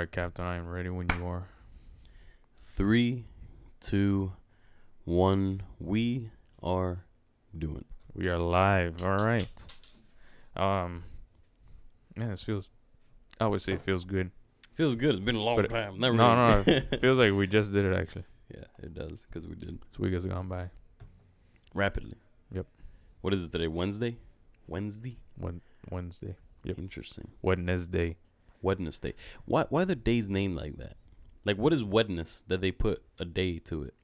right, Captain, I am ready when you are. Three, two, one. We are doing. We are live. All right. Um, man, this feels. I would say it feels good. Feels good. It's been a long But time. Never no, no, it feels like we just did it actually. yeah, it does because we did This week has gone by. rapidly. Yep. What is it today? Wednesday. Wednesday. Wed- Wednesday, Yep. Interesting. Wednesday. Wednesday. Why? Why are the days named like that? Like, what is Wednesday that they put a day to it?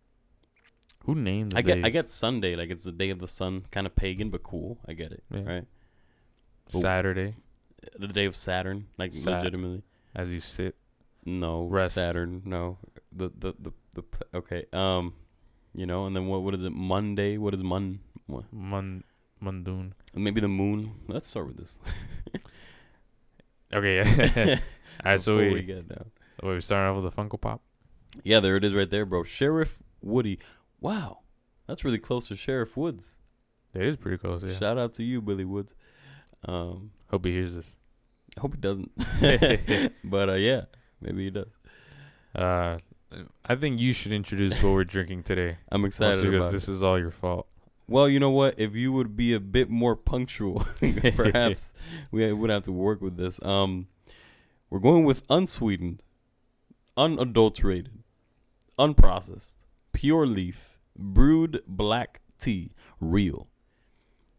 Who named? The I get. I get Sunday. Like it's the day of the sun. Kind of pagan, but cool. I get it. Yeah. Right. but- Saturday The day of Saturn. Like Sat- legitimately. as you sit. No, Rest. Saturn. No, the the the the. Okay. Um, you know, and then what? What is it? Monday. What is Mon? What? Mon Mondoon. Maybe the moon. Let's start with this. Okay. Yeah. All right. So we, we get down. we we starting off with the Funko Pop. Yeah, there it is, right there, bro. Sheriff Woody. Wow, that's really close to Sheriff Woods. It is pretty close. Yeah. Shout out to you, Billy Woods. Um, Hope he hears this. I hope he doesn't. but uh, yeah, maybe he does. Uh, I think you should introduce what we're drinking today. I'm excited because about this it. is all your fault. Well, you know what? If you would be a bit more punctual, perhaps we would have to work with this. Um, we're going with unsweetened, unadulterated, unprocessed, pure leaf, brewed black tea, real.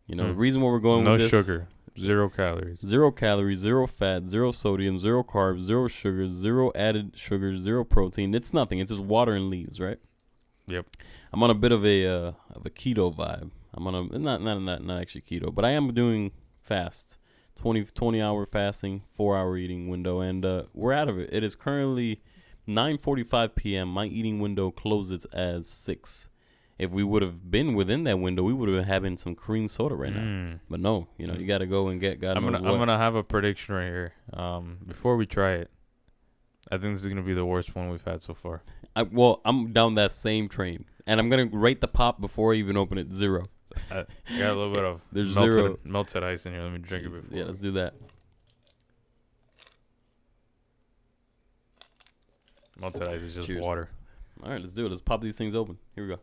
You know the Mm. reason why we're going no with this, sugar, zero calories. Zero calories, zero fat, zero sodium, zero carbs, zero sugars, zero added sugars, zero protein. It's nothing. It's just water and leaves, right? Yep. I'm on a bit of a uh, of a keto vibe. I'm on a not not not not actually keto, but I am doing fast. 20, 20 hour fasting, four hour eating window, and uh, we're out of it. It is currently 9:45 p.m. My eating window closes as six. If we would have been within that window, we would have been having some cream soda right now. Mm. But no, you know, you got to go and get God I'm gonna. I'm gonna have a prediction right here. Um, before we try it, I think this is gonna be the worst one we've had so far. I, well, I'm down that same train, and I'm gonna rate the pop before I even open it zero. I got a little bit of There's melted, zero. melted ice in here. Let me drink it before. Yeah, let's do that. melted ice is just Cheers. water. All right, let's do it. Let's pop these things open. Here we go.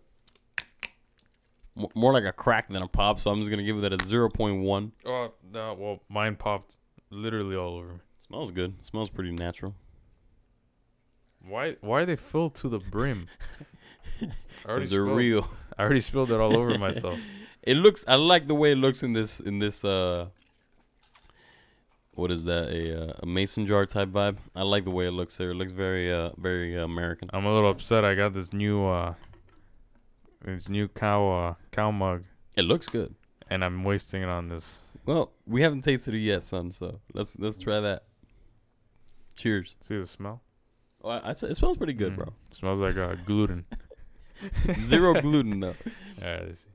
Mo- More like a crack than a pop, so I'm just gonna give that a zero point one. Oh no! Well, mine popped literally all over me. Smells good. Smells pretty natural. Why? Why are they filled to the brim? I already, They're spilled, real. I already spilled it all over myself. It looks. I like the way it looks in this. In this. Uh, what is that? A, uh, a mason jar type vibe. I like the way it looks there. It looks very, uh, very uh, American. I'm a little upset. I got this new, uh, this new cow, uh, cow mug, It looks good. and I'm wasting it on this. Well, we haven't tasted it yet, son. So let's let's try that. Cheers. See the smell? Oh, I, I it smells pretty good, Mm. bro. Smells like uh, gluten. Zero gluten though. Yeah, let's see.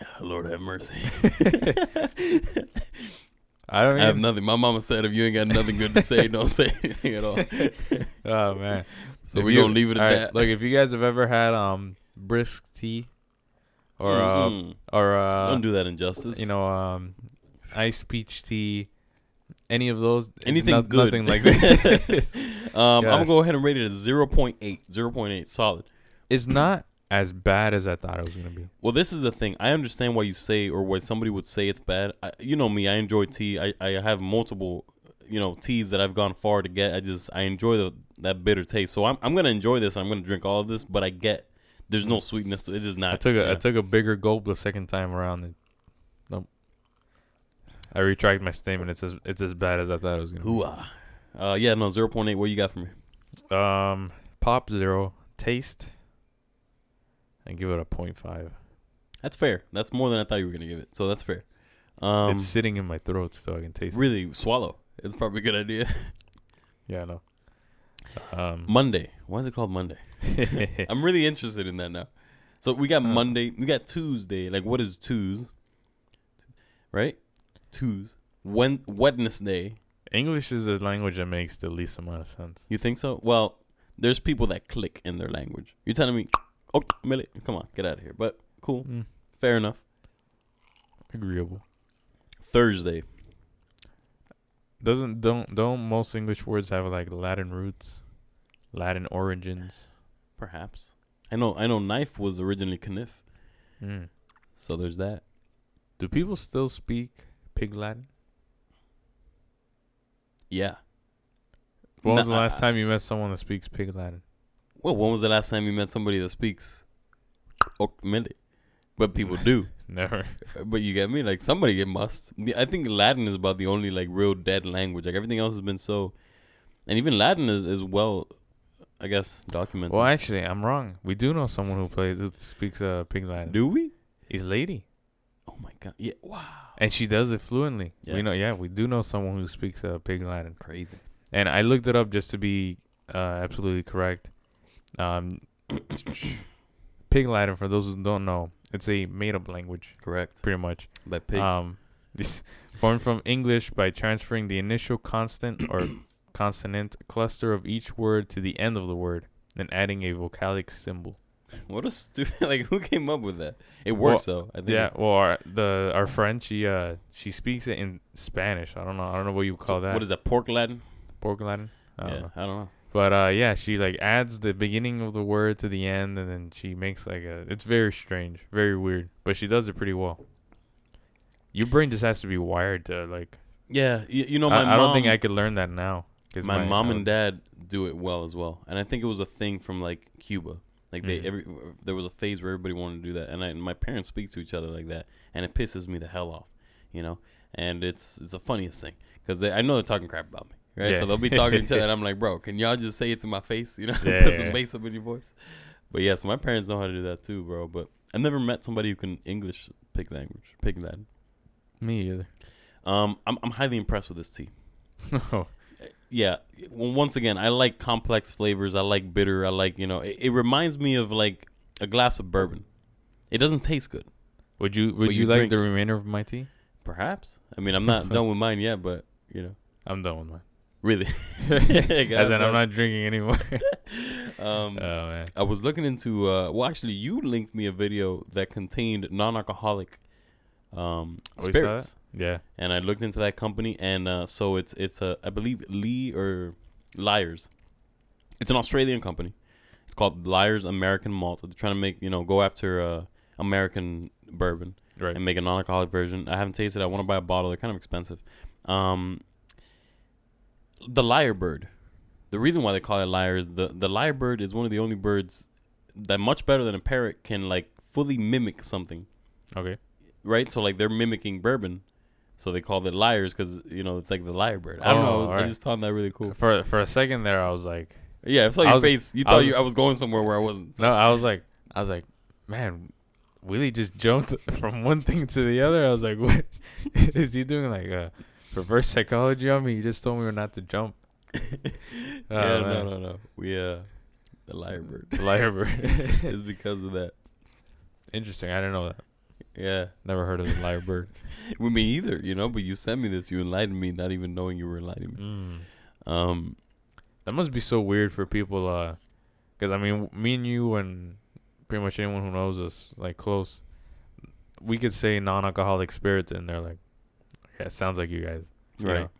Lord have mercy. I don't I have even. nothing. My mama said if you ain't got nothing good to say, don't say anything at all. oh man. So If we you- gonna leave it at alright, that. Look, if you guys have ever had um brisk tea, or uh, Mm-mm. or uh, don't do that injustice. you know um, iced peach tea, any of those, Anything no- good. nothing like that. um, I'm gonna go ahead and rate it at 0.8. 0.8, solid. it's not as bad as I thought it was gonna be. Well, this is the thing. I understand why you say or why somebody would say it's bad. I, you know me. I enjoy tea. I, I have multiple, you know, teas that I've gone far to get. I just I enjoy the that bitter taste. So I'm I'm gonna enjoy this. I'm gonna drink all of this. But I get there's no sweetness. to it. It's just not. I took a you I took a bigger gulp the second time around. I retract my statement. It's as it's as bad as I thought it was gonna. Hoo-ah. Uh, yeah, no, 0.8. What you got for me? Um, pop zero taste. And give it a point five. That's fair. That's more than I thought you were gonna give it. So that's fair. Um, it's sitting in my throat so I can taste. it. really swallow. It's probably a good idea. Yeah, I know. Um, Monday. Why is it called Monday? I'm really interested in that now. So we got Uh. Monday. We got Tuesday. Like, what is Tuesday? Right? Tues. When Wednesday. English is the language that makes the least amount of sense. You think so? Well, there's people that click in their language. You're telling me, oh, Millie, come on, get out of here. But cool, Mm, fair enough. agreeable. Thursday. Doesn't don't don't most English words have like Latin roots, Latin origins? Perhaps. I know. I know. Knife was originally kniff, Mm. so there's that. Do people still speak Pig Latin? Yeah. When was Nah, the last time you met someone that speaks Pig Latin? Well, when was the last time you met somebody that speaks Okmele? But people do. Never. But you get me? Like somebody it must. The- I think Latin is about the only like real dead language. Like everything else has been so, and even Latin is is well, I guess documented. Well, actually, I'm wrong. We do know someone who plays who speaks uh, Pig Latin. Do we? He's a lady, Oh my god! Yeah. Wow. And she does it fluently. Yeah. We know. Yeah, we do know someone who speaks uh, Pig Latin. Crazy. And I looked it up just to be uh, absolutely correct. Um, Pig Latin, for those who don't know, it's a made-up language, Correct. pretty much. By pigs. Um, this formed from English by transferring the initial constant or consonant cluster of each word to the end of the word, then adding a vocalic symbol. what a stupid. Like who came up with that? It works though. I think. Yeah, well, our, the our friend she uh she speaks it in Spanish. I don't know. I don't know what you So call that. What is that? Pork Latin. Pork Latin? I don't yeah. know. I don't know. But uh, yeah, she like adds the beginning of the word to the end, and then she makes like a. It's very strange, very weird, but she does it pretty well. Your brain just has to be wired to like. Yeah. You, you know my I, mom. I don't think I could learn that now. 'cause my, mom and dad do it well as well, and I think it was a thing from like Cuba. Like they Mhm. every there was a phase where everybody wanted to do that, and, I, and my parents speak to each other like that, and it pisses me the hell off, you know. And it's it's the funniest thing because I know they're talking crap about me, right? Yeah. So they'll be talking to each other, and I'm like, bro, can y'all just say it to my face, you know? Yeah, Put yeah. some bass up in your voice. But yeah, so my parents know how to do that too, bro. But I've never met somebody who can English pick language, pick that. Me either. Um, I'm I'm highly impressed with this tea. Oh, yeah once again i like complex flavors i like bitter i like you know it, it reminds me of like a glass of bourbon it doesn't taste good would you But would you, you like drink- the remainder of my tea? perhaps i mean i'm not done with mine yet but you know I'm done with mine. really As in, I'm not drinking anymore. um oh man. i was looking into uh well actually you linked me a video that contained non-alcoholic um Oh, spirits Yeah. and I looked into that company, and uh, so it's it's a I believe Lee or Lyre's. It's an Australian company. It's called Lyre's American Malt. They're trying to make you know go after uh, American bourbon Right. and make a non-alcoholic version. I haven't tasted. it. I want to buy a bottle. They're kind of expensive. Um, the lyre bird. The reason why they call it lyre is the the lyre bird is one of the only birds that much better than a parrot can like fully mimic something Okay. Right? So like they're mimicking bourbon, so they call it Lyre's because you know it's like the lyre bird. I don't Oh, know. I just found that really cool. For for a second there, I was like, Yeah, I saw your was- face. You I thought was- you I was going somewhere where I wasn't. no, I was like, I was like, man, Willie just jumped from one thing to the other. I was like, what is he doing? Like a reverse psychology on me? He just told me not to jump. Oh, yeah, no, no, no. We uh, the lyre bird The Lyre bird. is because of that. Interesting. I didn't know that. Yeah, Never heard of the lyre bird. with me either. You know, but you sent me this. You enlightened me, not even knowing you were enlightening me. Mm. Um, That must be so weird for people, uh, because I mean, me and you and pretty much anyone who knows us, like close, we could say non-alcoholic spirits, and they're like, yeah, it sounds like you guys, you right. know?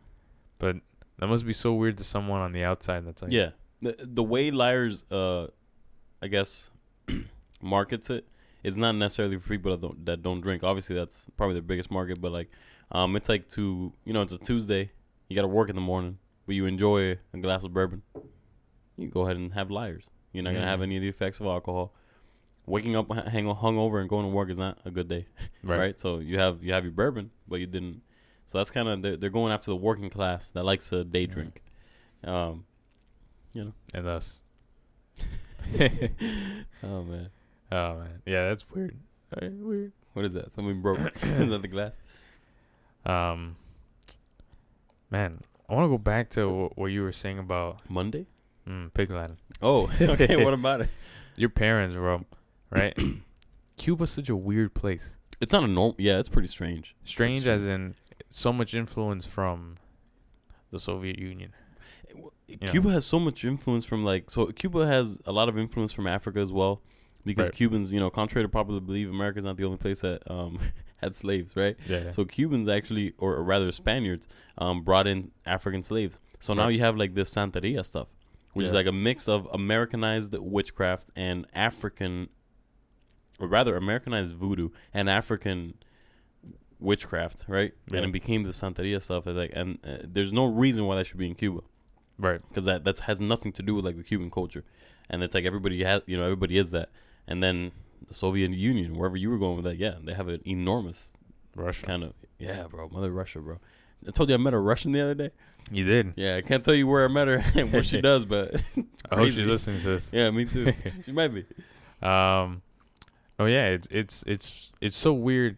But that must be so weird to someone on the outside. That's like, yeah, the the way Lyre's, uh, I guess, markets it is not necessarily for people that don't that don't drink. Obviously, that's probably the biggest market. But like, um, it's like to you know, it's a Tuesday. You got to work in the morning, but you enjoy a glass of bourbon. You go ahead and have Lyre's. You're not gonna have any of the effects of alcohol. Waking up hang hungover and going to work is not a good day, right. right? So you have you have your bourbon, but you didn't. So that's kind of they're, they're going after the working class that likes to day drink. Um, you know, And us. oh man. Oh man, yeah, that's weird. Uh, weird. What is that? Something broke. is that the glass? Um, man, I want to go back to wh- what you were saying about Monday? mm, pig Latin. Oh, okay. what about it? Your parents, bro, right? Cuba's such a weird place. It's not a normal. Yeah, it's pretty strange. Strange as in so much influence from the Soviet Union. Yeah. Cuba has so much influence from like so. Cuba has a lot of influence from Africa as well, because Right. Cubans, you know, contrary to popular belief, America's not the only place that um had slaves, right? Yeah. So Cubans actually, or rather Spaniards, um, brought in African slaves. So now Right. you have like this Santeria stuff, which is like a mix of Americanized witchcraft and African, or rather Americanized voodoo and African witchcraft, right? Yeah. And it became the Santeria stuff. It's like, and uh, there's no reason why that should be in Cuba right. because that that has nothing to do with like the Cuban culture, and it's like everybody has, you know, everybody is that, and then the Soviet Union, wherever you were going with that, yeah, they have an enormous Russia. kind of yeah, bro. Mother Russia, bro. I told you I met a Russian the other day. You did. Yeah, I can't tell you where I met her and what she does, but I hope she's listening to this. yeah, me too. she might be. Um, oh yeah, it's it's it's it's so weird.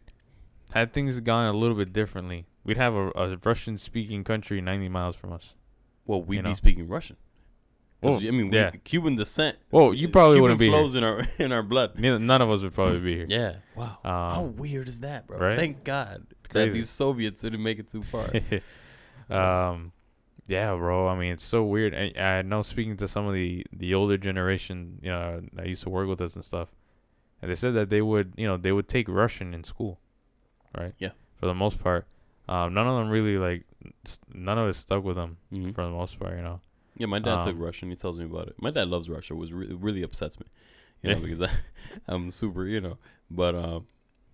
Had things gone a little bit differently, we'd have a, a Russian-speaking country 90 miles from us. Well, we'd be know. speaking Russian. Well, I mean, yeah. Cuban descent. Well, you probably Cuban wouldn't be here. flows in our in our blood. Neither, none of us would probably be here. Yeah. Wow. How Um, weird is that, bro? right? Thank God that these Soviets didn't make it too far. um, yeah, bro. I mean, it's so weird. I, I know speaking to some of the the older generation, you know, that used to work with us and stuff, and they said that they would, you know, they would take Russian in school, right? Yeah. For the most part, um, none of them really like, none of it stuck with them Mhm. for the most part, you know. Yeah, my dad took Um, Russian. He tells me about it. My dad loves Russia. It was re- really upsets me, you know, because I, I'm super, you know. But um,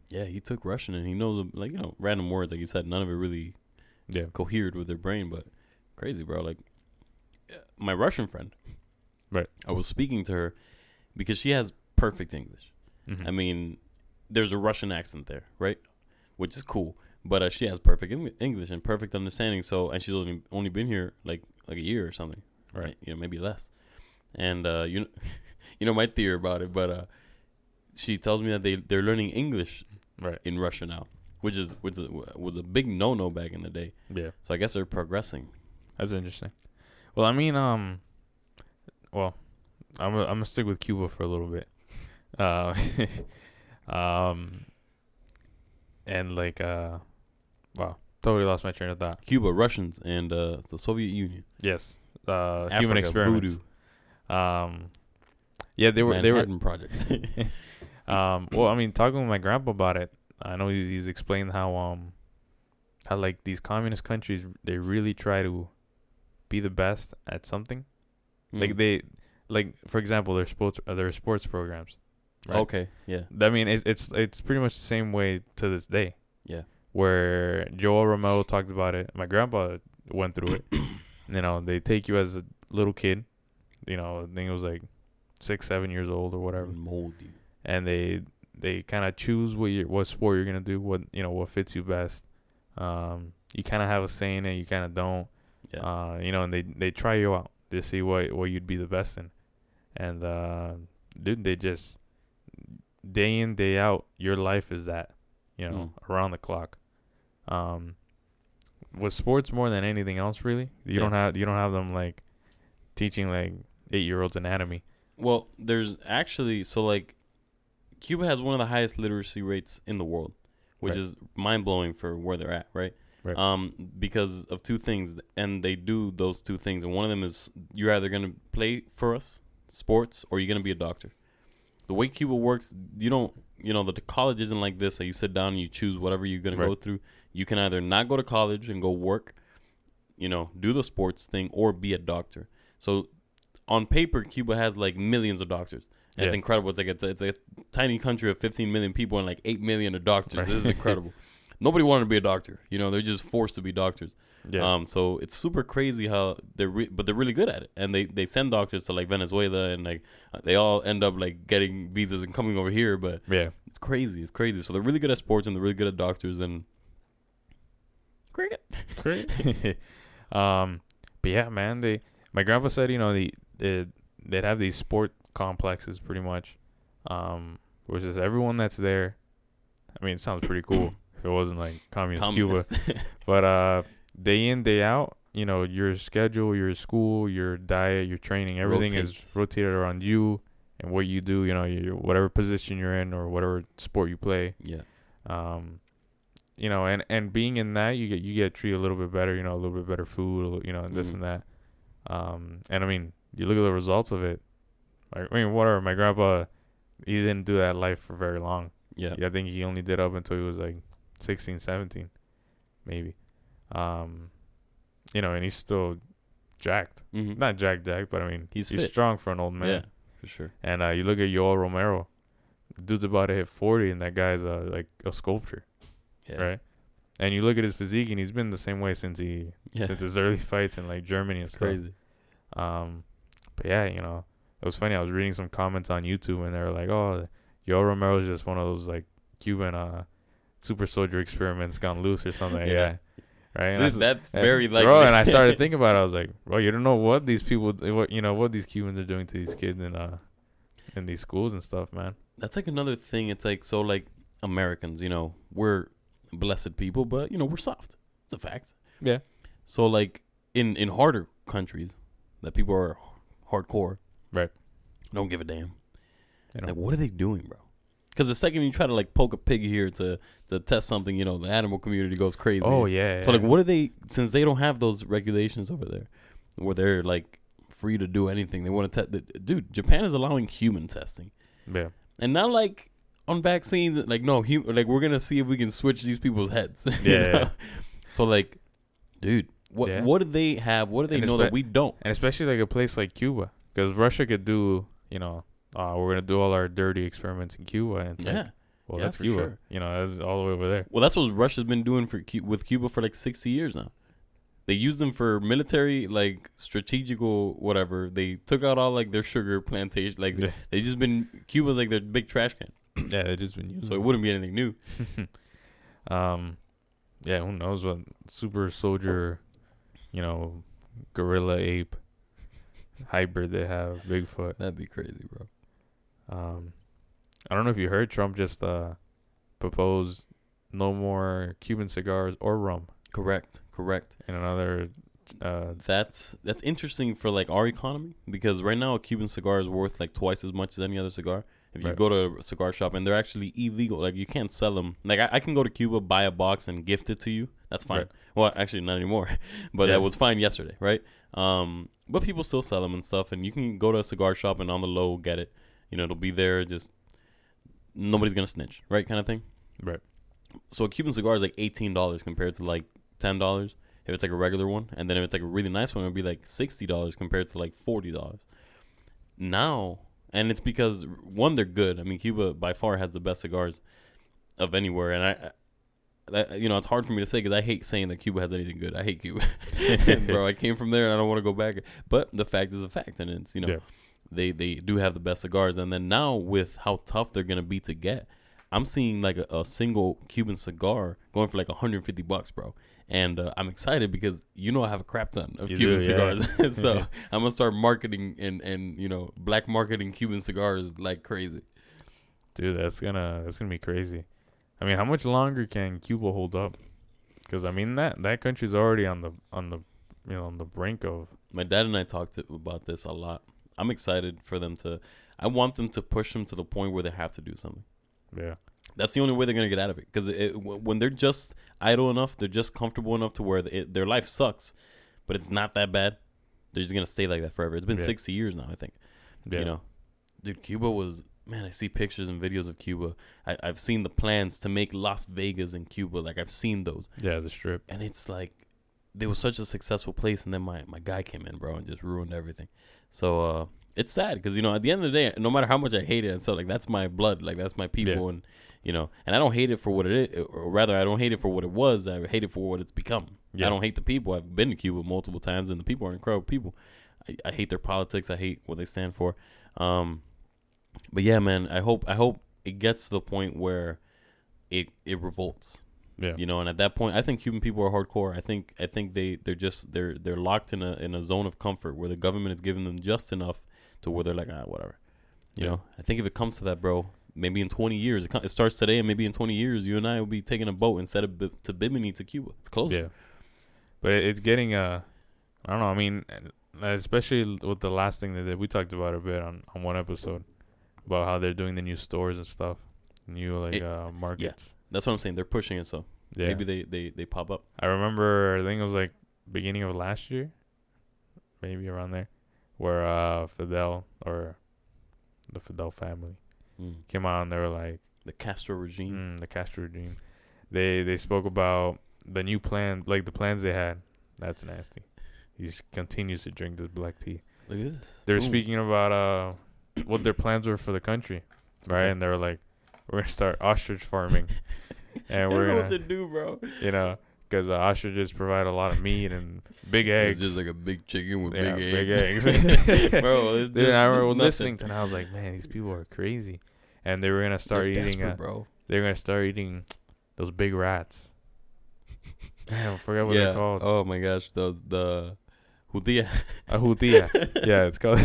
yeah, he took Russian and he knows like you know random words. Like he said, none of it really Yeah. cohered with their brain, but crazy, bro. Like uh, my Russian friend, Right. I was speaking to her because she has perfect English. Mhm. I mean, there's a Russian accent there, right? Which is cool. But uh, she has perfect English and perfect understanding. So, and she's only only been here like like a year or something, Right. You know, maybe less. And uh, you know, you know my theory about it. But uh, she tells me that they they're learning English right. in Russia now, which is which is, was a big no no back in the day. Yeah. So I guess they're progressing. That's interesting. Well, I mean, um, well, I'm gonna, I'm gonna stick with Cuba for a little bit. Uh, um, and like, uh, wow, totally lost my train of thought. Cuba, Russians, and uh, the Soviet Union, Yes, uh, Africa, human experiments. voodoo, Um, yeah, they were they were. Manhattan Project. Um, well, I mean, talking with my grandpa about it, I know he's, he's explained how um, how like these communist countries they really try to be the best at something. Like Mm. they, like for example, their sports uh, their sports programs. right? Okay, yeah, I mean, it's it's it's pretty much the same way to this day. yeah, Where Yoel Romero talked about it, my grandpa went through it. you know, they take you as a little kid. You know, I think it was like six, seven years old or whatever, and mold you. and they they kind of choose what you what sport you're gonna do, what you know what fits you best. Um, you kind of have a say in it, you kind of don't. Yeah, Uh, you know, and they they try you out to see what what you'd be the best in, and uh, dude, they just day in day out, your life is that, you know, around the clock. Um, with sports more than anything else, really, you Yeah. don't have you don't have them like teaching like eight year olds anatomy. Well, there's actually so like Cuba has one of the highest literacy rates in the world, which Right. is mind blowing for where they're at, right? Right. Um, because of two things, and they do those two things, and one of them is you're either gonna play for us, sports, or you're gonna be a doctor. The way Cuba works, you don't, you know, the, college isn't like this. That you sit down and you choose whatever you're gonna go through. You can either not go to college and go work, you know, do the sports thing, or be a doctor. So on paper, Cuba has like millions of doctors. And It's incredible. It's like it's, it's a tiny country of 15 million people and like 8 million of doctors. Right. This is incredible. Nobody wanted to be a doctor. You know, they're just forced to be doctors. Yeah, Um, so it's super crazy how they're, re- but they're really good at it, and they they send doctors to like Venezuela, and like they all end up like getting visas and coming over here. But yeah. it's crazy. It's crazy. So they're really good at sports, and they're really good at doctors and cricket. Great. um, but yeah, man, they my grandpa said, you know, the they they'd have these sport complexes pretty much, um, which is everyone that's there. I mean, it sounds pretty cool if it wasn't like communist Cuba, but uh, day in day out, you know, your schedule, your school, your diet, your training, everything is rotated around you and what you do. You know, your whatever position you're in or whatever sport you play yeah. um you know and and being in that you get you get treated a little bit better you know a little bit better food you know and this Mhm. and that um and i mean you look at the results of it like, i mean whatever my grandpa he didn't do that life for very long Yeah. i think he only did up until he was like 16, 17, maybe. Um, you know, and he's still jacked. Mhm. Not jacked, jacked, but I mean, He's he's, fit. strong for an old man. Yeah, for sure. And uh, you look at Yoel Romero, the dude's about to hit 40, and that guy's uh, like a sculpture, Yeah. right? And you look at his physique, and he's been the same way since he Yeah. since his early fights in like Germany and It's stuff. crazy. Um, but yeah, you know, it was funny. I was reading some comments on YouTube, and they were like, "Oh, Yoel Romero's just one of those like Cuban uh super soldier experiments gone loose or something." Yeah. yeah. Right. And I This, s- that's and- very like bro, and I started thinking about it. I was like, bro, you don't know what these people, what you know, what these Cubans are doing to these kids in uh, in these schools and stuff, man. that's like another thing. It's like so like Americans, you know, we're blessed people, but you know we're soft. It's a fact. Yeah. So like in in harder countries that people are hardcore, Right. Don't give a damn. Like what are they doing, bro? Because the second you try to like poke a pig here to to test something, you know, the animal community goes crazy. oh yeah. So like, what are they? Since they don't have those regulations over there, where they're like free to do anything they want to test. Dude, Japan is allowing human testing, Yeah. and not like on vaccines. Like no, hum- like we're gonna see if we can switch these people's heads. you Yeah, know? So like, dude, what Yeah. what do they have? What do they And know that we don't? and especially like a place like Cuba, because Russia could do, you know, uh, we're gonna do all our dirty experiments in Cuba, and Yeah. like, well, Yeah, that's Cuba, sure. you know, that's all the way over there. Well, that's what Russia's been doing for with Cuba for like sixty years now. They used them for military, like strategical, whatever. They took out all like their sugar plantation. Like Yeah. they just been Cuba's like their big trash can. yeah, they just been using. So it wouldn't be anything new. um, yeah, who knows what super soldier, you know, gorilla ape hybrid they have, Bigfoot. That'd be crazy, bro. Um, I don't know if you heard Trump just uh proposed no more Cuban cigars or rum Correct, correct. And another. Uh, That's that's interesting for like our economy because right now a Cuban cigar is worth like twice as much as any other cigar. If you Right. go to a cigar shop and they're actually illegal, like you can't sell them. Like I, I can go to Cuba, buy a box, and gift it to you. That's fine. Right. Well, actually not anymore, but Yeah. that was fine yesterday, right? Um, but people still sell them and stuff, and you can go to a cigar shop and on the low get it. You know, it'll be there. Just nobody's gonna snitch, right? Kind of thing. right. So a Cuban cigar is like eighteen dollars compared to like ten dollars if it's like a regular one, and then if it's like a really nice one, it'd be like sixty dollars compared to like forty dollars. Now, and it's because one, they're good. I mean, Cuba by far has the best cigars of anywhere, and I, that, you know, it's hard for me to say because I hate saying that Cuba has anything good. I hate Cuba, bro. I came from there, and I don't want to go back. But the fact is a fact, and it's you know, Yeah. they they do have the best cigars, and then now with how tough they're gonna be to get. I'm seeing like a, a single Cuban cigar going for like 150 bucks, bro. And uh, I'm excited because you know I have a crap ton of You Cuban do, yeah. cigars, so I'm gonna start marketing and and you know black marketing Cuban cigars like crazy. Dude, that's gonna that's gonna be crazy. I mean, how much longer can Cuba hold up? Because I mean that that country's already on the on the you know on the brink of My dad and I talked to, about this a lot. I'm excited for them to. I want them to push them to the point where they have to do something. yeah That's the only way they're gonna get out of it. Because when they're just idle enough, they're just comfortable enough to where it, their life sucks, but it's not that bad. They're just gonna stay like that forever. It's been Yeah. 60 years now, I think. yeah You know, dude, Cuba was man. I see pictures and videos of Cuba. I, I've seen the plans to make Las Vegas in Cuba. Like I've seen those, yeah the strip and it's like they were such a successful place, and then my my guy came in, bro, and just ruined everything. So uh, it's sad because you know at the end of the day, no matter how much I hate it, and so like that's my blood, like that's my people, and you know, and I don't hate it for what it is, or rather, I don't hate it for what it was. I hate it for what it's become. Yeah. I don't hate the people. I've been to Cuba multiple times, and the people are incredible people. I, I hate their politics. I hate what they stand for. Um, but yeah, man, I hope I hope it gets to the point where it it revolts. yeah You know, and at that point, I think Cuban people are hardcore. I think I think they they're just they're they're locked in a in a zone of comfort where the government is giving them just enough to where they're like ah whatever. You Yeah. know, I think if it comes to that, bro, maybe in 20 years, it, it starts today, and maybe in 20 years, you and I will be taking a boat instead of B- to Bimini to Cuba. It's closer. yeah but it's getting uh I don't know I mean especially with the last thing that they we talked about a bit on on one episode about how they're doing the new stores and stuff new like It- uh markets That's what I'm saying. They're pushing it, so yeah maybe they, they they pop up. I remember I think it was like beginning of last year, maybe around there, where uh Fidel or the Fidel family Mm. came out and they were like The Castro regime. mm, the Castro regime. they they spoke about the new plan, like the plans they had. That's nasty. He just continues to drink this black tea. Look at this. They're Ooh. speaking about uh what their plans were for the country, right? And they were like, we're gonna start ostrich farming, and we're don't know what gonna, to do, bro. you know, because uh, ostriches provide a lot of meat and big eggs. It's just like a big chicken with Yeah, big, big eggs. eggs. bro. It's Dude, just- I remember nothing. listening to, and I was like, man, these people are crazy, and they were gonna start They're eating. Uh, bro. they're gonna start eating those big rats. Man, I forgot what yeah. they're called. Oh my gosh, those the jutía. A jutía. yeah, it's called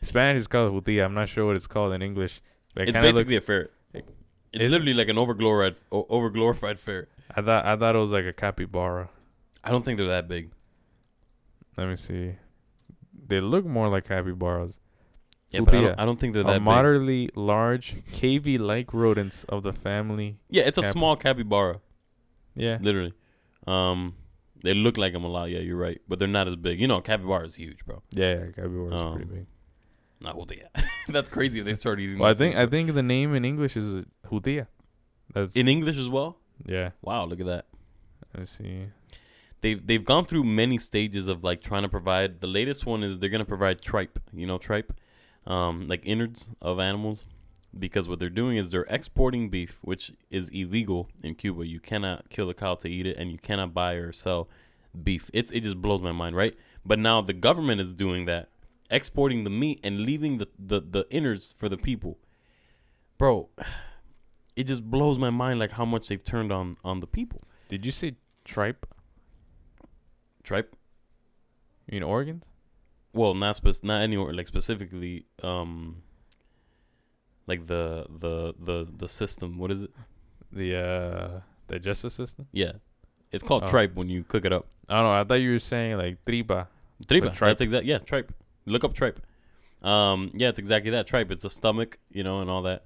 Spanish. is called jutía. I'm not sure what it's called in English. It It's basically looks, a ferret. it- It's literally like an overglorified, o- overglorified ferret. I thought I thought it was like a capybara. I don't think they're that big. Let me see. They look more like capybaras. Yeah, but I don't, I don't think they're that big. moderately large, cavy-like rodents of the family. Yeah, it's a Cap- small capybara, Yeah. literally. Um, they look like them a lot. Yeah, you're right, but they're not as big. You know, capybara is huge, bro. Yeah, yeah capybara is Um, pretty big. Not jutía. That's crazy. They start eating. Well, I think I think the name in English is jutía. That's in English as well. Yeah. Wow, look at that. Me see. they've they've gone through many stages of like trying to provide. The latest one is they're gonna provide tripe. You know tripe, um, like innards of animals, because what they're doing is they're exporting beef, which is illegal in Cuba. You cannot kill a cow to eat it, and you cannot buy or sell beef. It's it just blows my mind, right? But now the government is doing that, exporting the meat and leaving the the, the innards for the people, bro. It just blows my mind like how much they've turned on on the people. Did you say tripe? Tripe. You mean organs? well not spec- not anywhere like specifically um like the the the the system what is it The uh digestive system? yeah it's called Oh. tripe when you cook it up I don't know. I thought you were saying like tripa. tripa tripe. that's exact yeah tripe look up tripe um yeah it's exactly that tripe it's the stomach you know and all that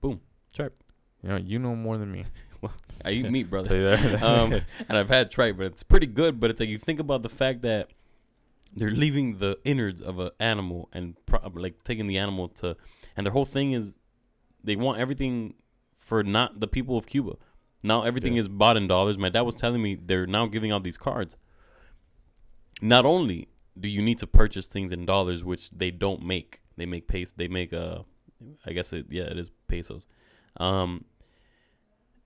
boom tripe You know, you know more than me. i eat meat brother Tell you that. um, and I've had tripe, but it's pretty good. But it's like you think about the fact that they're leaving the innards of an animal and pro- like taking the animal to, and their whole thing is they want everything for not the people of Cuba. Now everything Yeah. is bought in dollars. My dad was telling me they're now giving out these cards. Not only do you need to purchase things in dollars, which they don't make, they make paste, They make uh, I guess it yeah it is pesos. Um,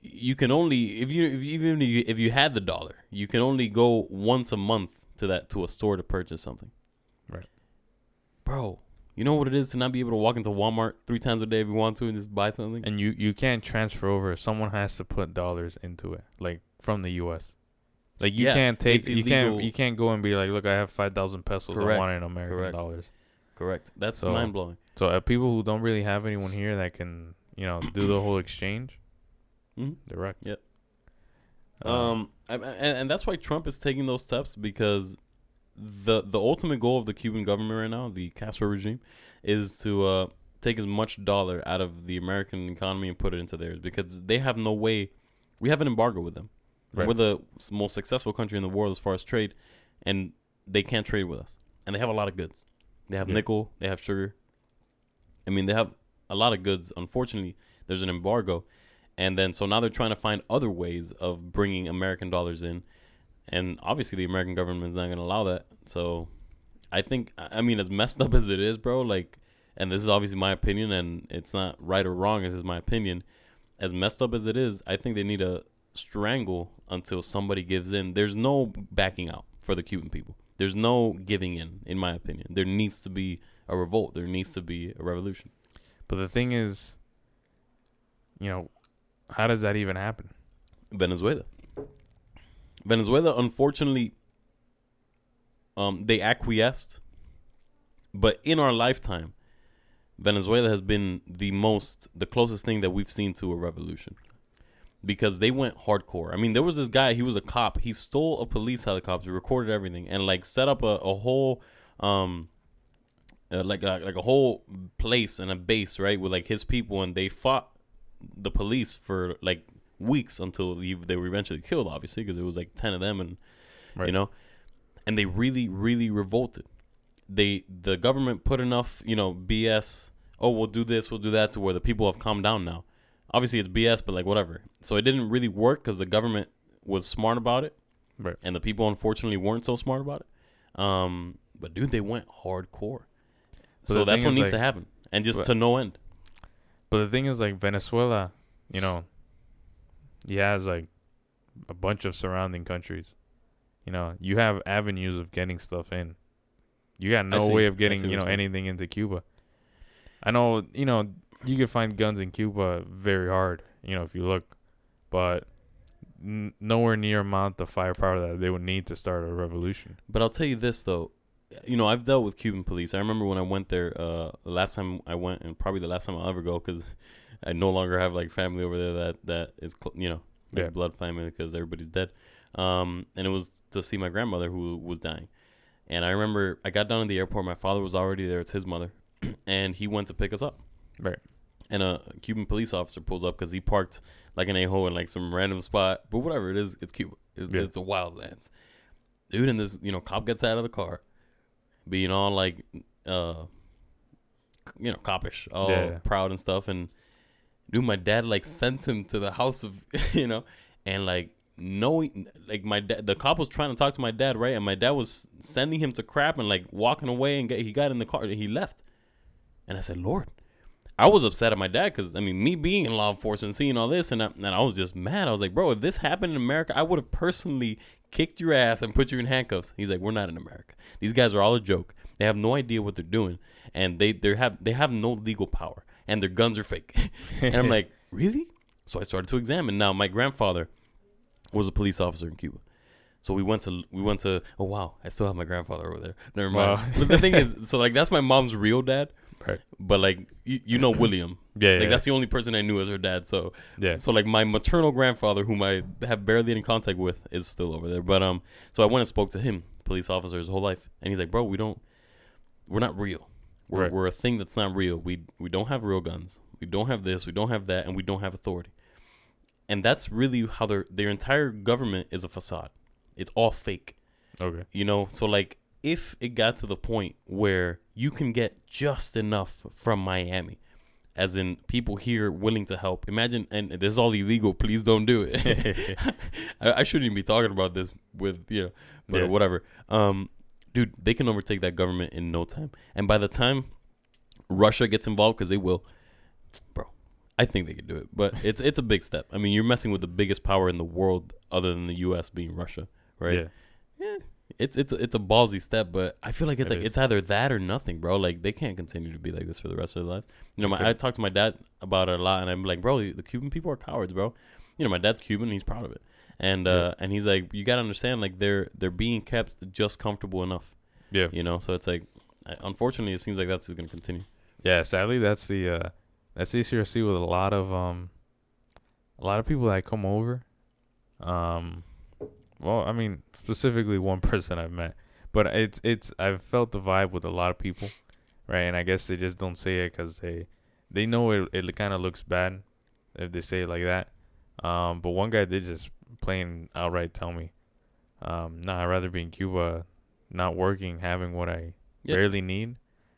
you can only if you if, even if you, if you had the dollar, you can only go once a month to that to a store to purchase something. Right. Bro, you know what it is to not be able to walk into Walmart three times a day if you want to and just buy something. and you you can't transfer over. Someone has to put dollars into it, like from the U.S. Like you Yeah, can't take you can't you can't go and be like, look, I have five thousand pesos. Correct, I want it in American correct. dollars. Correct. That's So- mind blowing. So uh, people who don't really have anyone here that can you know do the whole exchange, Mhm. they're wrecked. Yep. Um, I- and, and that's why Trump is taking those steps because the the ultimate goal of the Cuban government right now, the Castro regime, is to uh, take as much dollar out of the American economy and put it into theirs because they have no way. We have an embargo with them. Right. We're the most successful country in the world as far as trade, and they can't trade with us. And they have a lot of goods. They have Yeah. nickel. They have sugar. I mean, they have a lot of goods. Unfortunately, there's an embargo, and then so now they're trying to find other ways of bringing American dollars in, and obviously the American government is not going to allow that. So, I think I mean as messed up as it is, bro. Like, and this is obviously my opinion, and it's not right or wrong. This is my opinion. As messed up as it is, I think they need to strangle until somebody gives in. There's no backing out for the Cuban people. There's no giving in, in my opinion. There needs to be a revolt. There needs to be a revolution. But the thing is, you know, how does that even happen? Venezuela. Venezuela, unfortunately, um, they acquiesced, but in our lifetime, Venezuela has been the most, the closest thing that we've seen to a revolution, because they went hardcore. I mean, there was this guy. He was a cop. He stole a police helicopter, recorded everything, and like set up a, a whole, um, uh, like a, like a whole place and a base, right, with like his people, and they fought the police for like weeks until they they were eventually killed, obviously, because it was like ten of them, and you know, and they really, really revolted. They the government put enough, you know, BS. Oh, we'll do this, we'll do that, to where the people have calmed down now. obviously it's BS, but like whatever. So it didn't really work because the government was smart about it, Right. and the people unfortunately weren't so smart about it. Um, but dude, they went hardcore. So that's what needs like- to happen, and just But- to no end. But the thing is, like Venezuela, you know, he has like a bunch of surrounding countries. You know, you have avenues of getting stuff in. You got no way of getting you know anything into Cuba. I know you know you can find guns in Cuba very hard. You know if you look, but n- nowhere near amount the firepower that they would need to start a revolution. But I'll tell you this though, you know, I've dealt with Cuban police. I remember when I went there, uh, the last time I went, and probably the last time I'll ever go, because I no longer have like family over there that that is, cl- you know, like Yeah. blood family because everybody's dead. Um, and it was to see my grandmother who was dying. And I remember I got down to the airport. My father was already there. It's his mother, and he went to pick us up. Right. And a Cuban police officer pulls up because he parked like an a hole in like some random spot. But whatever it is, it's Cuba. It's, Yeah. it's the wildlands. Dude, and this you know cop gets out of the car, being all like, uh, you know, copish, all Yeah. proud and stuff. And dude, my dad like sent him to the house of you know, and like knowing like my dad, the cop was trying to talk to my dad, right? And my dad was sending him to crap and like walking away and get, he got in the car and he left. And I said, Lord, I was upset at my dad because I mean, me being in law enforcement, seeing all this, and I, and I was just mad. I was like, bro, if this happened in America, I would have personally kicked your ass and put you in handcuffs. He's like, we're not in America. These guys are all a joke. They have no idea what they're doing, and they they have they have no legal power, and their guns are fake. and I'm like, really? So I started to examine. Now my grandfather was a police officer in Cuba. So we went to we went to oh wow I still have my grandfather over there never mind Wow. but the thing is so like that's my mom's real dad Right. but like you, you know William Yeah. like yeah. that's the only person I knew as her dad. So yeah. so like my maternal grandfather, whom I have barely any contact with, is still over there. But um, so I went and spoke to him, police officer, his whole life, and he's like, "Bro, we don't, we're not real. We're Right. we're a thing that's not real. We we don't have real guns. We don't have this. We don't have that, and we don't have authority. And that's really how their their entire government is a facade. It's all fake." Okay. You know, so like if it got to the point where you can get just enough from Miami, as in people here willing to help. Imagine, and this is all illegal. Please don't do it. I, I shouldn't even be talking about this with you know, but Yeah. whatever. Um, dude, they can overtake that government in no time. And by the time Russia gets involved, because they will, bro, I think they could do it. But it's it's a big step. I mean, you're messing with the biggest power in the world, other than the U.S. being Russia, right? Yeah. It's it's it's a ballsy step, but I feel like it's It like is. it's either that or nothing, bro. Like they can't continue to be like this for the rest of their lives. You know, my, Okay. I talk to my dad about it a lot, and I'm like, bro, the Cuban people are cowards, bro. You know, my dad's Cuban, and he's proud of it, and uh, and he's like, you gotta understand, like they're they're being kept just comfortable enough, Yeah. you know. So it's like, unfortunately, it seems like that's just gonna continue. Yeah, sadly, that's the uh, that's the issue I see with a lot of um, a lot of people that come over. Um, well, I mean, specifically one person I've met, but it's it's I've felt the vibe with a lot of people, right? And I guess they just don't say it because they they know it it kind of looks bad if they say it like that. Um, but one guy did just plain outright tell me, um, nah, I'd rather be in Cuba, not working, having what I Yeah. barely need,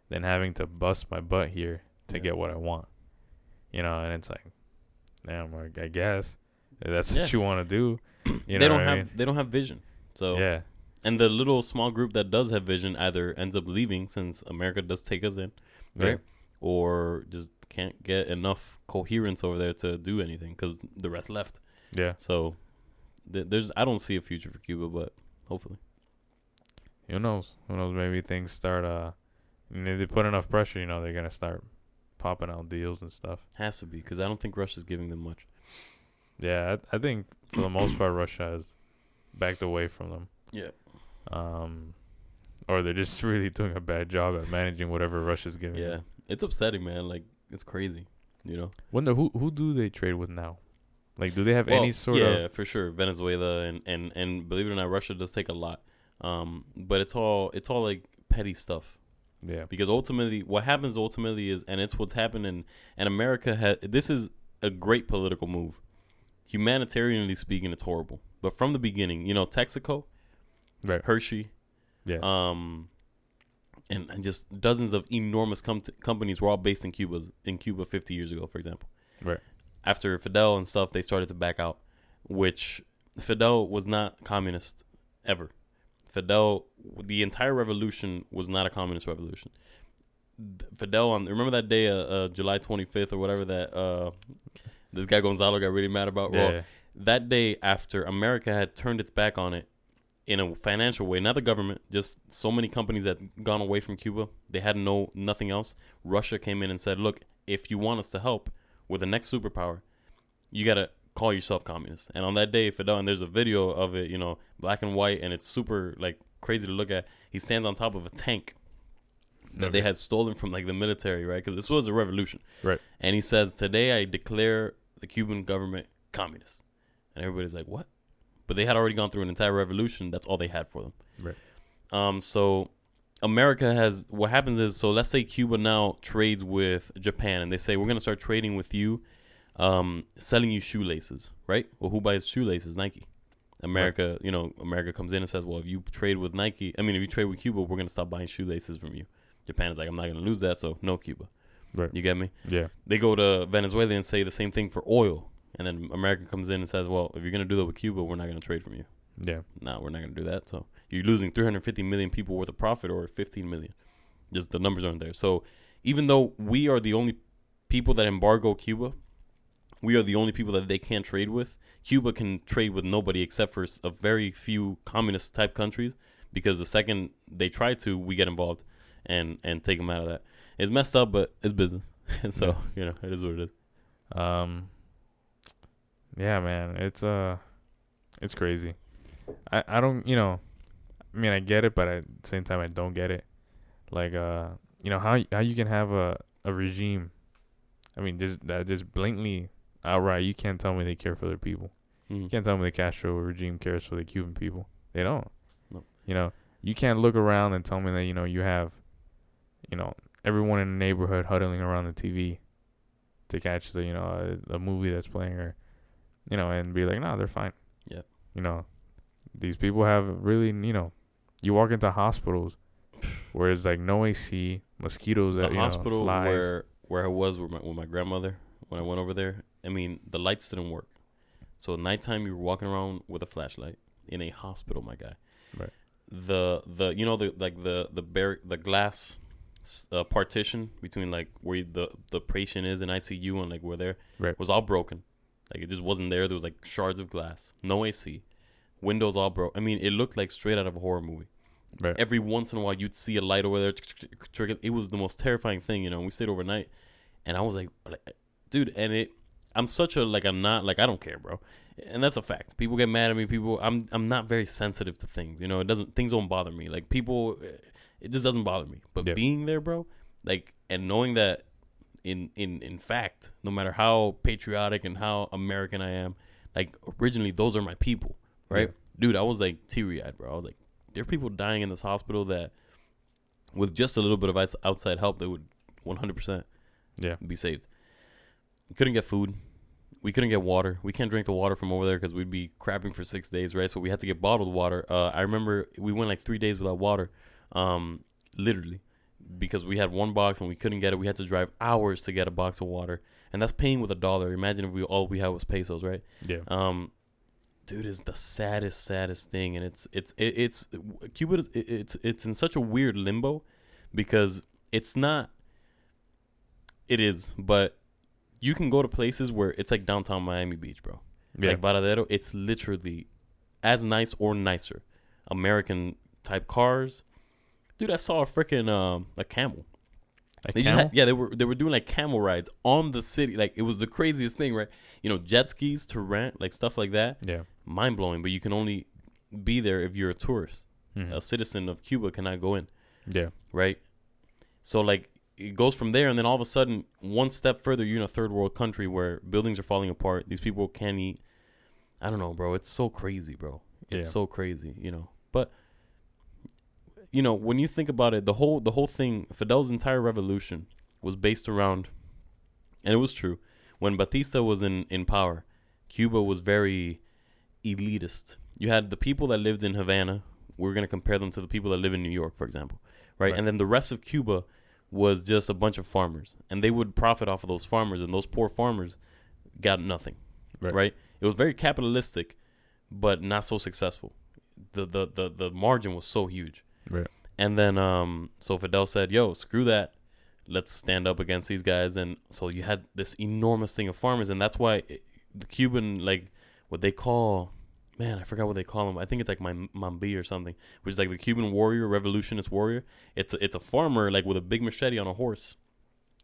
than having to bust my butt here to Yeah. get what I want. You know, and it's like, damn, like, I guess if that's Yeah. what you want to do. You they don't I have mean? they don't have vision. So Yeah, and the little small group that does have vision either ends up leaving since America does take us in, right? Or just can't get enough coherence over there to do anything because the rest left. yeah. So th- there's I don't see a future for Cuba, but hopefully. Who knows? Who knows? Maybe things start. Uh, and if they put enough pressure, you know, they're gonna start popping out deals and stuff. Has to be because I don't think Russia's giving them much. Yeah, I, I think for the most part, Russia has backed away from them. Yeah. Um, or they're just really doing a bad job at managing whatever Russia's giving. Yeah, them. it's upsetting, man. Like it's crazy, you know. Wonder who who do they trade with now? Like, do they have Well, any sort yeah, of? Yeah, for sure. Venezuela and, and and believe it or not, Russia does take a lot. Um, but it's all it's all like petty stuff. Yeah, because ultimately what happens ultimately is and it's what's happening, and america has this is a great political move humanitarianly speaking it's horrible but from the beginning you know texaco right. hershey Yeah, um and, and just dozens of enormous com- companies were all based in cuba in cuba 50 years ago for example Right. after Fidel and stuff, they started to back out, which Fidel was not communist ever. Fidel, the entire revolution was not a communist revolution. Fidel on remember that day, uh, uh, July 25th or whatever that uh, this guy Gonzalo got really mad about. Yeah. that day after America had turned its back on it in a financial way, not the government, just so many companies had gone away from Cuba. They had no nothing else. Russia came in and said, "Look, if you want us to help with the next superpower, you got to call yourself communist." And on that day, Fidel and there's a video of it, you know, black and white and it's super like crazy to look at. He stands on top of a tank that they had stolen from like the military, right? Because this was a revolution. Right. And he says, "Today I declare the Cuban government communist." And everybody's like, "What?" But they had already gone through an entire revolution. That's all they had for them. Right. Um. So America has what happens is so let's say Cuba now trades with Japan, and they say we're gonna start trading with you, um, selling you shoelaces, right? Well, who buys shoelaces? Nike. America, you know, America comes in and says, well, if you trade with Nike, I mean, if you trade with Cuba, we're gonna stop buying shoelaces from you. Japan is like, I'm not gonna lose that, so no Cuba. Right. You get me? Yeah. They go to Venezuela and say the same thing for oil, and then America comes in and says, well, if you're gonna do that with Cuba, we're not gonna trade from you. Yeah. No, we're not gonna do that. So you're losing 350 million people worth of profit, or 15 million. Just the numbers aren't there. So even though we are the only people that embargo Cuba, we are the only people that they can't trade with. Cuba can trade with nobody except for a very few communist type countries because the second they try to, we get involved and and take them out of that. It's messed up, but it's business, and so you know it is what it is. Um. Yeah, man, it's uh, it's crazy. I I don't you know, I mean I get it, but at the same time I don't get it. Like uh, you know how how you can have a a regime. I mean just that just blatantly outright you can't tell me they care for their people. You Mhm. can't tell me the Castro regime cares for the Cuban people. They don't. No. You know, you can't look around and tell me that, you know, you have, you know, everyone in the neighborhood huddling around the TV to catch the, you know, uh, a, a movie that's playing or, you know, and be like, no, they're fine. Yeah. You know, these people have really, you know, you walk into hospitals where it's like no AC, mosquitoes, the that, you hospital know, flies. where where I was with my, with my grandmother when I went over there. I mean, the lights didn't work. So at nighttime, you were walking around with a flashlight in a hospital, my guy. Right. The the you know the like the the bar- the glass uh, partition between like where the the patient is in ICU and like where there Right. was all broken. Like it just wasn't there. There was like shards of glass, no AC, windows all broke. I mean, it looked like straight out of a horror movie Right. every once in a while you'd see a light over there trigger it was the most terrifying thing you know we stayed overnight and i was like, like dude and it i'm such a like i'm not like i don't care bro and that's a fact people get mad at me people i'm i'm not very sensitive to things you know it doesn't things don't bother me like people it just doesn't bother me. But Yeah. being there bro like and knowing that in in in fact no matter how patriotic and how american i am like originally those are my people right? Dude i was like teary-eyed bro. I was like there are people dying in this hospital that with just a little bit of outside help they would 100% Yeah. be saved. We couldn't get food. We couldn't get water. We can't drink the water from over there because we'd be crapping for six days right? So we had to get bottled water. Uh, i remember we went like three days without water um, literally because we had one box and we couldn't get it we had to drive hours to get a box of water and that's paying with a dollar imagine if we all we had was pesos right Yeah. um, dude, is the saddest, saddest thing, and it's it's it, it's Cuba. Is, it, it's it's in such a weird limbo because it's not. It is, but you can go to places where it's like downtown Miami Beach, bro. Yeah. Like Varadero, it's literally as nice or nicer. American type cars. Dude, I saw a freaking um a camel. A They camel? had- yeah, they were they were doing like camel rides on the city. Like it was the craziest thing, right? You know, jet skis to rent, like stuff like that. yeah. Mind blowing, but you can only be there if you're a tourist. Mhm. A citizen of Cuba cannot go in, Yeah. right? So like it goes from there and then all of a sudden one step further you're in a third world country where buildings are falling apart. These people can't eat. I don't know, bro. It's so crazy, bro. It's Yeah. so crazy, you know. But you know, when you think about it, the whole the whole thing, Fidel's entire revolution was based around and it was true. When Batista was in in power, Cuba was very elitist. You had the people that lived in Havana. We're going to compare them to the people that live in New York, for example, right? Right. And then the rest of Cuba was just a bunch of farmers, and they would profit off of those farmers. And those poor farmers, got nothing. Right. Right. It was very capitalistic, but not so successful. The the the the margin was so huge. Right. And then um so Fidel said, "Yo, screw that. Let's stand up against these guys." And so you had this enormous thing of farmers and that's why it, the Cuban like what they call man, I forgot what they call him. I think it's like my Mambi or something, which is like the Cuban warrior, revolutionist warrior. It's a, it's a farmer like with a big machete on a horse.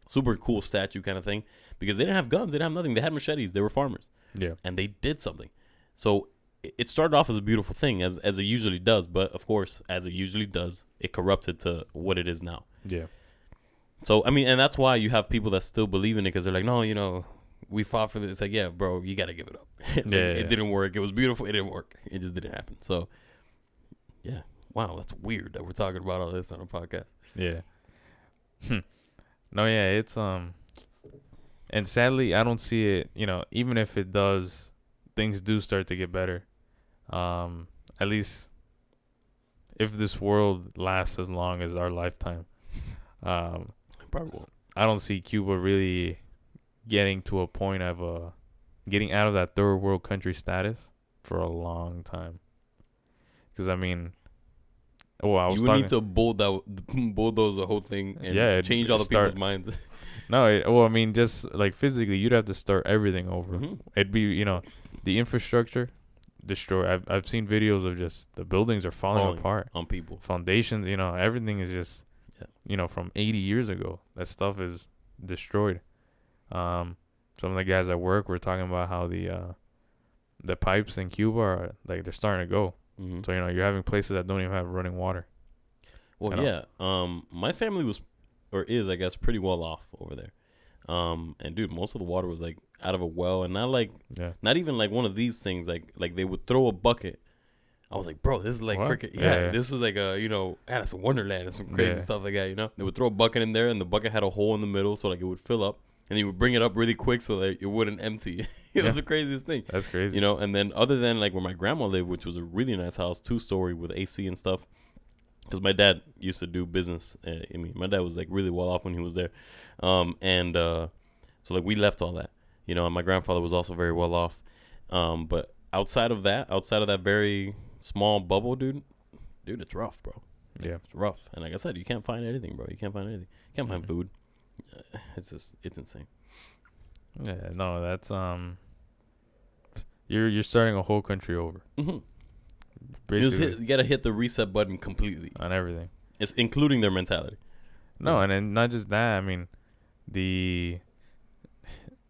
Super cool statue kind of thing because they didn't have guns, they didn't have nothing. They had machetes. They were farmers Yeah. and they did something. So it- started off as a beautiful thing, as as it usually does. But of course, as it usually does, it corrupted to what it is now. Yeah. So I mean, and that's why you have people that still believe in it because they're like, no, you know, we fought for this. It's like, yeah, bro, you got to give it up. Like, Yeah, it yeah. didn't work. It was beautiful. It didn't work. It just didn't happen. So, yeah, wow, that's weird that we're talking about all this on a podcast. Yeah. Hmm. no, yeah, it's um and sadly I don't see it, you know, even if it does things do start to get better. Um at least if this world lasts as long as our lifetime. Um Probably won't. I don't see Cuba really getting to a point of uh getting out of that third world country status for a long time. Cuz I mean well, I was You would talking need to bulldoze, bulldoze the whole thing and Yeah, change all the start- people's minds. No, it, well, I mean, just like physically, you'd have to start everything over. Mhm. It'd be, you know, the infrastructure destroyed. I've I've seen videos of just the buildings are falling, Falling. apart, on people. foundations, you know, everything is just, Yeah. you know, from 80 years ago. That stuff is destroyed. Um, some of the guys at work were talking about how the uh, the pipes in Cuba are like they're starting to go. hmm So you know, you're having places that don't even have running water. Well, yeah. Um, my family was, or is, I guess, pretty well off over there. Um, and dude, most of the water was like out of a well, and not like, Yeah. not even like one of these things. Like, like they would throw a bucket. I was like, bro, this is like What? freaking yeah, Yeah. This was like a you know, ah, it's a wonderland and some crazy Yeah. stuff like that. You know, they would throw a bucket in there, and the bucket had a hole in the middle, so like it would fill up, and you would bring it up really quick so that it wouldn't empty. it was the craziest thing. That's crazy. You know, and then other than like where my grandma lived, which was a really nice house, two story with AC and stuff. Because my dad used to do business. Uh, I mean, my dad was like really well off when he was there, um, and uh, so like we left all that. You know, and my grandfather was also very well off. Um, but outside of that, outside of that very small bubble, dude, dude, it's rough, bro. yeah. It's rough. And like I said, you can't find anything, bro. You can't find anything. You can't find Mhm. food. Uh, It's just, it's insane. Yeah, no, that's um. You're you're starting a whole country over, Mm-hmm. You, basically hit, you gotta hit the reset button completely. on everything. It's including their mentality. No, Yeah. and then not just that. I mean, the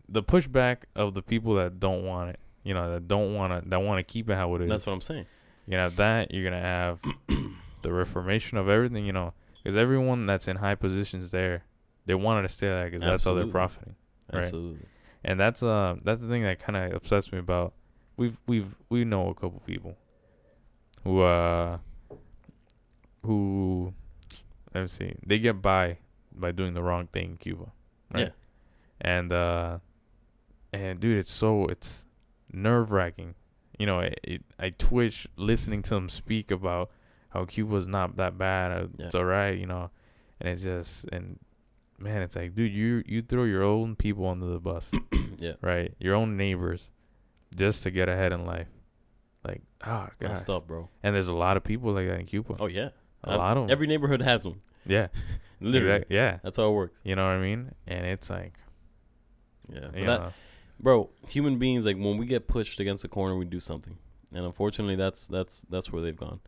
the pushback of the people that don't want it. You know, that don't want to that want to keep it how it is. That's what I'm saying. You're gonna have that. You're gonna have the reformation of everything. You know, because everyone that's in high positions there, they wanted to stay there because that's how they're profiting. Right. Absolutely. and that's uh that's the thing that kind of upsets me about we've we've we know a couple people who uh who let me see they get by by doing the wrong thing in Cuba right Yeah. and uh and dude it's so it's nerve wracking you know it, it I twitch listening to them speak about how Cuba's not that bad uh, Yeah. it's alright you know and it's just and man it's like dude you you throw your own people under the bus yeah. right? Your own neighbors, just to get ahead in life. Like, oh god. Messed up, bro. And there's a lot of people like that in Cuba. Oh yeah. a lot of 'em. Every neighborhood has one. yeah, Literally. exact- yeah. That's how it works. You know what I mean? And it's like, Yeah. That, bro, human beings like when we get pushed against the corner, we do something. And unfortunately, that's that's that's where they've gone.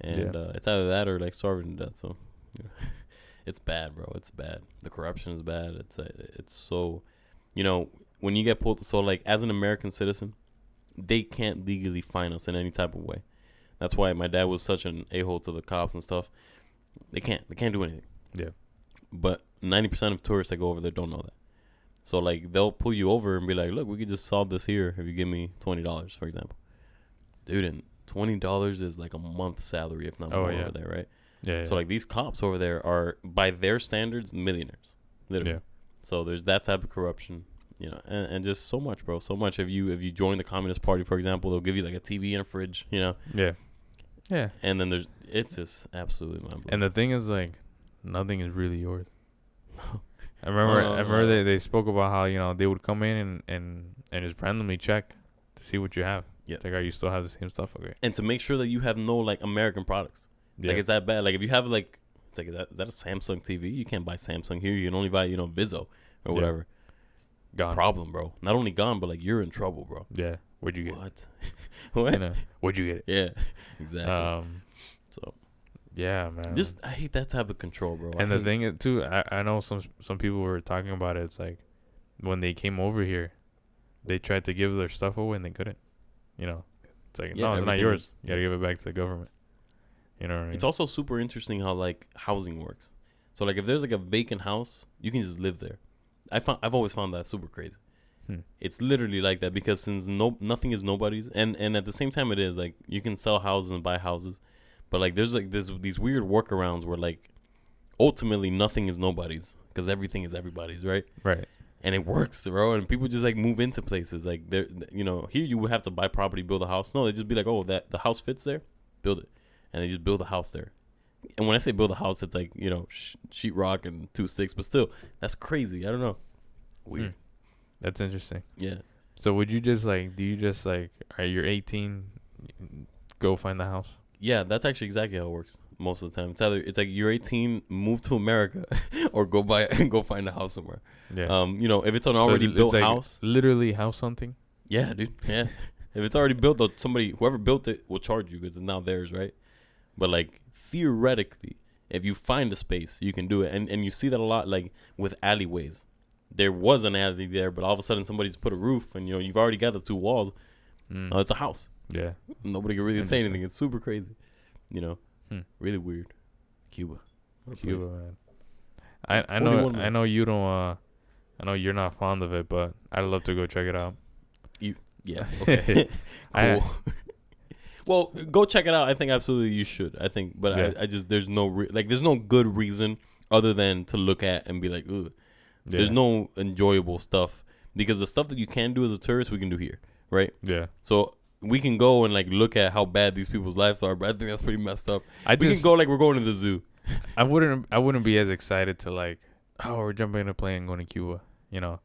And Yeah. uh, it's either that or like starving to death. So yeah. it's bad, bro. It's bad. The corruption is bad. It's uh, it's so, you know, when you get pulled. So like as an American citizen, they can't legally fine us in any type of way. That's why my dad was such an a hole to the cops and stuff. They can't. They can't do anything. Yeah. But ninety percent of tourists that go over there don't know that. So like they'll pull you over and be like, "Look, we could just solve this here if you give me twenty dollars, for example." Dude, and twenty dollars is like a month's salary, if not Oh, more, yeah. over there, right? yeah. So like these cops over there are, by their standards, millionaires, literally. yeah. So there's that type of corruption, you know, and, and just so much, bro, so much. If you if you join the Communist Party, for example, they'll give you like a TV and a fridge, you know, Yeah. Yeah. and then there's it's just absolutely mind blowing. And the thing is, like, nothing is really yours. I remember. No, I remember they, they spoke about how you know they would come in and and and just randomly check to see what you have. Yeah. Like, are you still have the same stuff? Okay. and to make sure that you have no like American products. Yeah. Like it's that bad. Like if you have like it's like is that, is that a Samsung TV? You can't buy Samsung here. You can only buy you know Vizio or Yeah. whatever. Gone. Problem, bro. Not only gone, but like you're in trouble, bro. yeah. Where'd you get? What? what? You know, where'd you get it? Yeah, exactly. Um. so Yeah, man. just I hate that type of control, bro. I and the thing is, too, I, I know some some people were talking about it. It's like when they came over here, they tried to give their stuff away and they couldn't. You know, it's like Yeah, no, it's not yours. You gotta give it back to the government. You know what I mean? It's also super interesting how like housing works. So like if there's like a vacant house, you can just live there. I found I've always found that super crazy. Hmm. It's literally like that because since no nothing is nobody's, and and at the same time it is like you can sell houses and buy houses, but like there's like there's these weird workarounds where like ultimately nothing is nobody's because everything is everybody's, right? right. and it works, bro. And people just like move into places. Like they're, you know, here you would have to buy property, build a house. No, they just be like, oh, that the house fits there, build it, and they just build a house there. And when I say build a house, it's like you know, sh- sheetrock and two sticks, but still, that's crazy. I don't know. Weird. Hmm. That's interesting. Yeah. So would you just like? Do you just like? Are you 18? Go find the house. Yeah, that's actually exactly how it works most of the time. It's either it's like you're 18, move to America, or go buy and go find a house somewhere. Yeah. Um, you know, if it's an So already it's- built it's like house, Literally house hunting. Yeah, dude. Yeah. if it's already built, though, somebody, whoever built it, will charge you because it's now theirs, right? But like theoretically, if you find a space, you can do it, and and you see that a lot, like with alleyways. There was an alley there, but all of a sudden somebody's put a roof, and you know you've already got the two walls. Mm. Oh, it's a house. yeah. Nobody can really say anything. It's super crazy. You know, Hmm. really weird. Cuba. Cuba, man. I I know I know you don't. Uh, I know you're not fond of it, but I'd love to go check it out. You Yeah. Okay. I- cool. well, go check it out. I think absolutely you should. I think, but Yeah. I, I just there's no re- like there's no good reason other than to look at and be like, Ugh. Yeah. There's no enjoyable stuff because the stuff that you can do as a tourist, we can do here, right? Yeah. So we can go and like look at how bad these people's lives are, but I think that's pretty messed up. I we just can go like we're going to the zoo. I wouldn't I wouldn't be as excited to like oh we're jumping in a plane and going to Cuba, you know.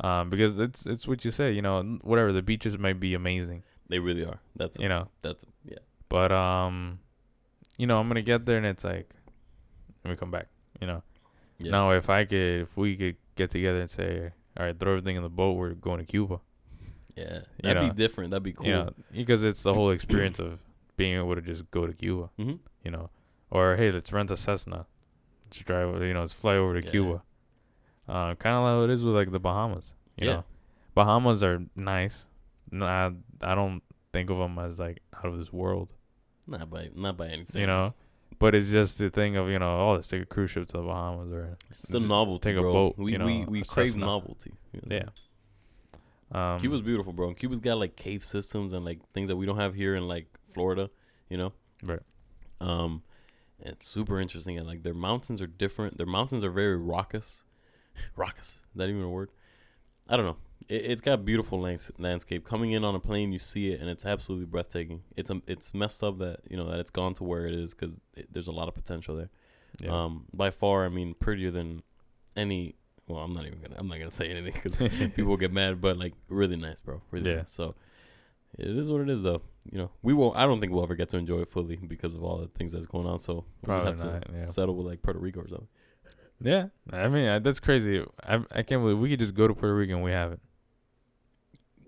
Um, because it's it's what you say, you know, whatever the beaches might be amazing, They really are. That's you know, that's yeah. but um, you know, I'm gonna get there and it's like, let me come back, you know. Yeah. Now if I could, if we could get together and say, all right, throw everything in the boat, we're going to Cuba, Yeah, You that'd know, be different. That'd be cool. you know, because it's the whole experience of being able to just go to Cuba, hmm you know, or hey, let's rent a Cessna, let's drive, you know, let's fly over to Yeah. Cuba. Uh, kind of like it is with like the Bahamas, you Yeah. know. Bahamas are nice. Nah, I don't think of them as like out of this world, Not by not by any You know, but it's just the thing of you know, oh, let's take a cruise ship to the Bahamas or It's the novelty, take a bro. boat, we you know, we we crave novelty. you know? yeah. Um, Cuba's beautiful, bro. Cuba's got like cave systems and like things that we don't have here in like Florida, you know. Right. Um, it's super interesting. And like their mountains are different. Their mountains are very raucous. raucous. Is that even a word? I don't know. It, it's got beautiful lands- landscape. Coming in on a plane, you see it, and it's absolutely breathtaking. It's um, it's messed up that you know that it's gone to where it is because there's a lot of potential there. yeah. Um, by far, I mean prettier than any. Well, I'm not even gonna. I'm not gonna say anything because people get mad. But like, really nice, bro. Really Yeah. nice. So it is what it is, though. You know, we won't. I don't think we'll ever get to enjoy it fully because of all the things that's going on. So we'll Probably just have not, to yeah. settle with like Puerto Rico or something. Yeah, I mean uh, that's crazy. I I can't believe we could just go to Puerto Rico and we haven't.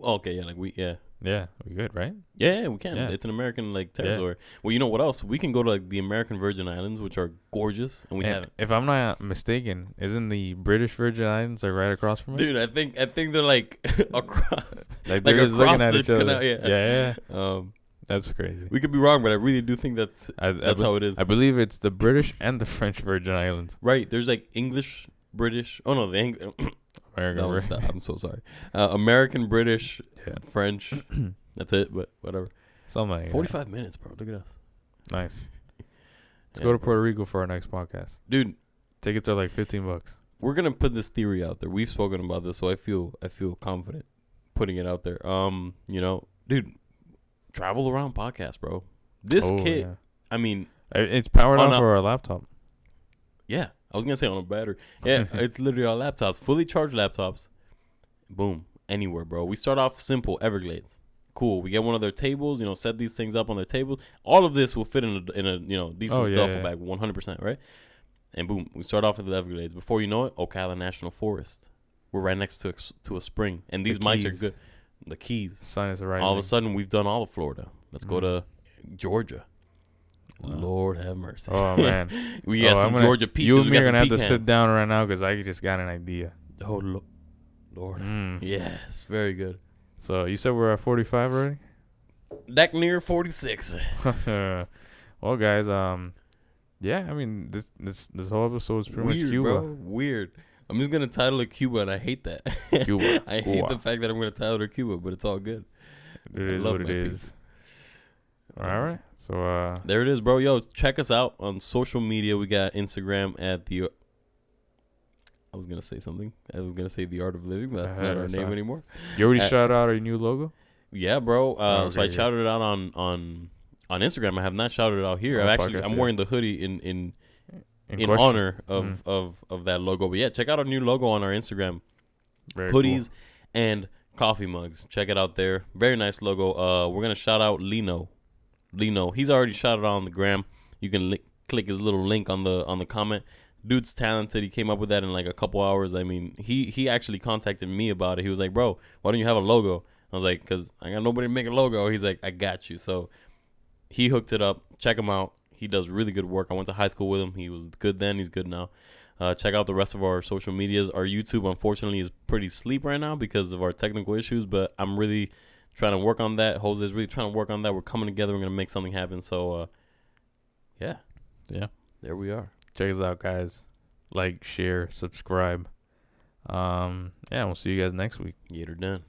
Okay, yeah, like we, yeah, Yeah, we good, right? yeah, yeah, we can. Yeah. It's an American like Yeah. territory. Well, you know what else? We can go to like the American Virgin Islands, which are gorgeous, and we And haven't. If I'm not mistaken, isn't the British Virgin Islands like right across from it? Dude, I think I think they're like across. like like they're just looking at each other. canal, yeah. yeah. yeah, Um, that's crazy. we could be wrong, but I really do think that's I, I, that's be- how it is. I believe it's the British and the French Virgin Islands. Right. There's like English, British. Oh no, the Eng- American no, Vir- that- I'm so sorry. Uh, American, British, Yeah. French. That's it. But whatever. Something like that. 45 minutes, bro. Look at us. Nice. Let's Yeah. go to Puerto Rico for our next podcast. Dude. Tickets are like 15 bucks. We're gonna put this theory out there. We've spoken about this, so I feel I feel confident putting it out there. Um, you know, dude, travel around podcast, bro. This Oh, kit. yeah. I mean, It's powered On for our laptop. yeah. I was gonna say on a battery. Yeah, it's literally our laptops, fully charged laptops. Boom. anywhere, bro. We start off simple, Everglades. Cool. We get one of their tables, you know, set these things up on their table. All of this will fit in a, in a you know decent Oh, yeah, duffel yeah. bag, one hundred percent, right? And boom, we start off at the Everglades. Before you know it, Ocala National Forest. We're right next to a, to a spring, and The these mice are good. The Keys. Is right. all of a sudden, we've done all of Florida. Let's go Mhm. to Georgia. Wow. Lord have mercy. Oh man, we got Oh, some gonna- Georgia peaches. You and me are gonna have to sit down right now because I just got an idea. Oh lo- Lord. Mm. Yes, very good. So you said we're at 45 already. That near forty six. well, guys, um, yeah, I mean this this this whole episode is pretty Weird, much Cuba. bro. Weird. I'm just gonna title it Cuba, and I hate that. Cuba. I hate Cuba. the fact that I'm gonna title it Cuba, but it's all good. It I is love what it my is. All right. So uh, There it is, bro. Yo, check us out on social media. We got Instagram at the. I was gonna say something. I was gonna say the art of living, but that's not our name anymore. you already Uh, shouted out our new logo. Yeah, bro. Uh, Oh, so I shouted it out on on on Instagram. I have not shouted it out here. I've actually I'm wearing the hoodie in in in, question. honor of, Mm. of of that logo. But yeah, check out our new logo on our Instagram. Very cool. hoodies and coffee mugs. Check it out there. Very nice logo. Uh, we're gonna shout out Lino. Lino. He's already shot it on the gram. You can li- click his little link on the on the comment. Dude's talented. He came up with that in like a couple hours. I mean, he he actually contacted me about it. He was like, "Bro, why don't you have a logo?" I was like, "Cause I got nobody to make a logo." He's like, "I got you." So he hooked it up. Check him out. He does really good work. I went to high school with him. He was good then. He's good now. Uh, check out the rest of our social medias. Our YouTube, unfortunately, is pretty sleep right now because of our technical issues, but I'm really trying to work on that. Jose's really trying to work on that. We're coming together. We're going to make something happen. So, uh, yeah. Yeah. There we are. Check us out, guys. Like, share, subscribe. Um, yeah, we'll see you guys next week. Get her done.